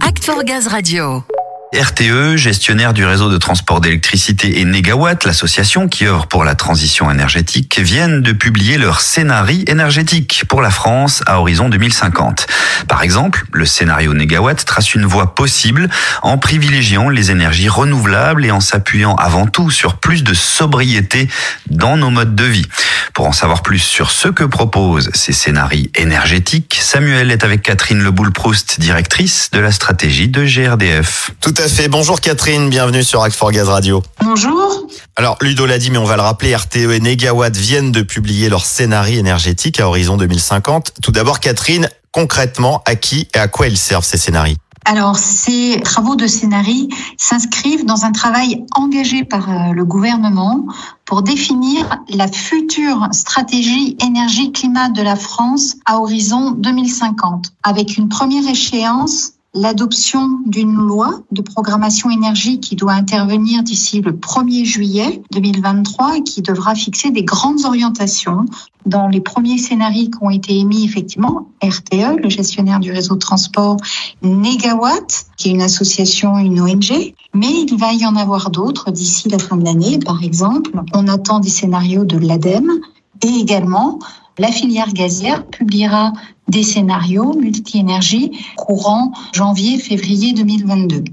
Act for Gaz Radio. RTE, gestionnaire du réseau de transport d'électricité et Négawatt, l'association qui œuvre pour la transition énergétique, viennent de publier leur scénario énergétique pour la France à horizon 2050. Par exemple, le scénario Négawatt trace une voie possible en privilégiant les énergies renouvelables et en s'appuyant avant tout sur plus de sobriété dans nos modes de vie. Pour en savoir plus sur ce que proposent ces scénarios énergétiques, Samuel est avec Catherine Leboul-Proust, directrice de la stratégie de GRDF. Fait. Bonjour Catherine, bienvenue sur Act for Gaz Radio. Bonjour. Alors Ludo l'a dit, mais on va le rappeler, RTE et Negawatt viennent de publier leur scénario énergétique à horizon 2050. Tout d'abord Catherine, concrètement, à qui et à quoi ils servent ces scénarios? Alors, ces travaux de scénarii s'inscrivent dans un travail engagé par euh, le gouvernement pour définir la future stratégie énergie-climat de la France à horizon 2050, avec une première échéance l'adoption d'une loi de programmation énergie qui doit intervenir d'ici le 1er juillet 2023 et qui devra fixer des grandes orientations. Dans les premiers scénarios qui ont été émis effectivement RTE, le gestionnaire du réseau de transport, Negawatt, qui est une association, une ONG, mais il va y en avoir d'autres d'ici la fin de l'année. Par exemple, on attend des scénarios de l'ADEME et également la filière gazière publiera des scénarios multi-énergie courant janvier-février 2022.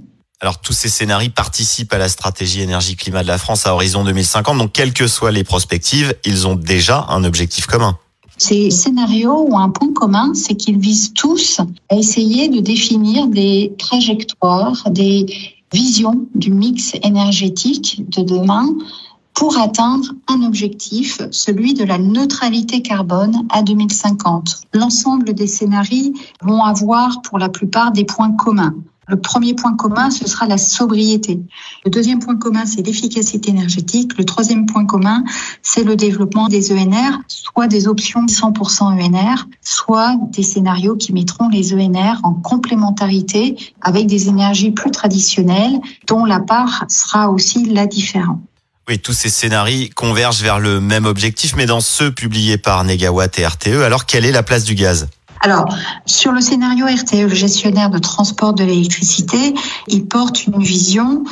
Alors tous ces scénarios participent à la stratégie énergie-climat de la France à horizon 2050. Donc quelles que soient les prospectives, ils ont déjà un objectif commun. Ces scénarios ont un point commun, c'est qu'ils visent tous à essayer de définir des trajectoires, des visions du mix énergétique de demain pour atteindre un objectif, celui de la neutralité carbone à 2050. L'ensemble des scénarios vont avoir pour la plupart des points communs. Le premier point commun, ce sera la sobriété. Le deuxième point commun, c'est l'efficacité énergétique. Le troisième point commun, c'est le développement des ENR, soit des options 100% ENR, soit des scénarios qui mettront les ENR en complémentarité avec des énergies plus traditionnelles, dont la part sera aussi la différente. Oui, tous ces scénarios convergent vers le même objectif, mais dans ceux publiés par Negawatt et RTE, alors quelle est la place du gaz? Alors, sur le scénario RTE, le gestionnaire de transport de l'électricité, il porte une vision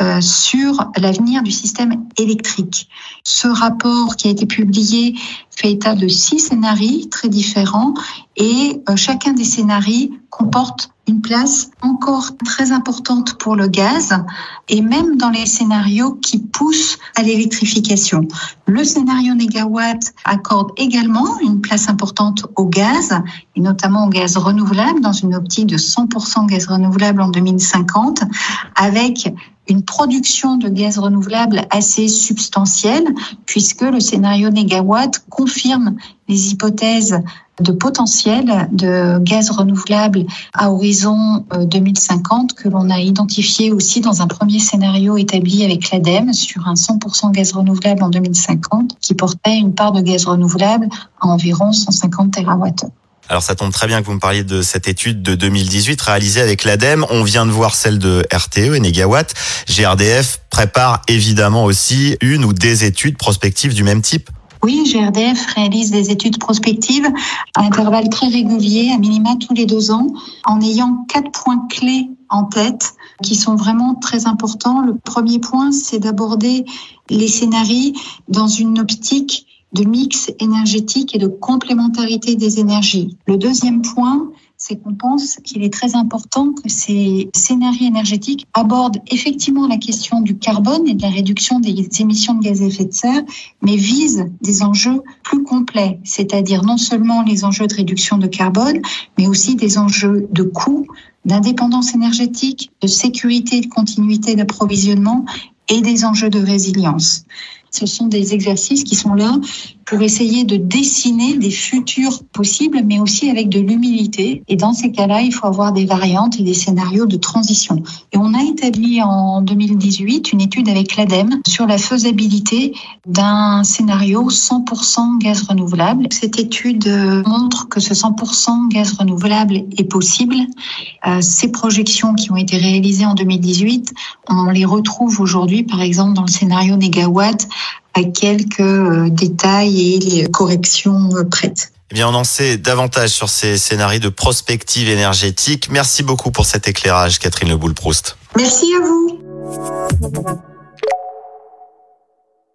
euh, sur l'avenir du système électrique. Ce rapport qui a été publié fait état de six scénarios très différents et euh, chacun des scénarios comporte une place encore très importante pour le gaz et même dans les scénarios qui poussent à l'électrification. Le scénario négawatt accorde également une place importante au gaz et notamment au gaz renouvelable dans une optique de 100% gaz renouvelable en 2050 avec une production de gaz renouvelable assez substantielle puisque le scénario négawatt confirme les hypothèses de potentiel de gaz renouvelable à horizon 2050 euh, que l'on a identifié aussi dans un premier scénario établi avec l'ADEME sur un 100% gaz renouvelable en 2050 qui portait une part de gaz renouvelable à environ 150 TWh. Alors ça tombe très bien que vous me parliez de cette étude de 2018 réalisée avec l'ADEME. On vient de voir celle de RTE et Negawatt. GRDF prépare évidemment aussi une ou des études prospectives du même type. Oui, GRDF réalise des études prospectives à intervalles très réguliers, à minima tous les deux ans, en ayant quatre points clés en tête qui sont vraiment très importants. Le premier point, c'est d'aborder les scénarios dans une optique de mix énergétique et de complémentarité des énergies. Le deuxième point, c'est qu'on pense qu'il est très important que ces scénarios énergétiques abordent effectivement la question du carbone et de la réduction des émissions de gaz à effet de serre, mais visent des enjeux plus complets, c'est-à-dire non seulement les enjeux de réduction de carbone, mais aussi des enjeux de coût, d'indépendance énergétique, de sécurité et de continuité d'approvisionnement et des enjeux de résilience. Ce sont des exercices qui sont là pour essayer de dessiner des futurs possibles, mais aussi avec de l'humilité. Et dans ces cas-là, il faut avoir des variantes et des scénarios de transition. Et on a établi en 2018 une étude avec l'ADEME sur la faisabilité d'un scénario 100% gaz renouvelable. Cette étude montre que ce 100% gaz renouvelable est possible. Euh, ces projections qui ont été réalisées en 2018, on les retrouve aujourd'hui, par exemple, dans le scénario négawatt à quelques euh, détails et corrections euh, prêtes. Eh bien, on en sait davantage sur ces scénarios de prospective énergétique. Merci beaucoup pour cet éclairage, Catherine Le Boule-Proust. Merci à vous.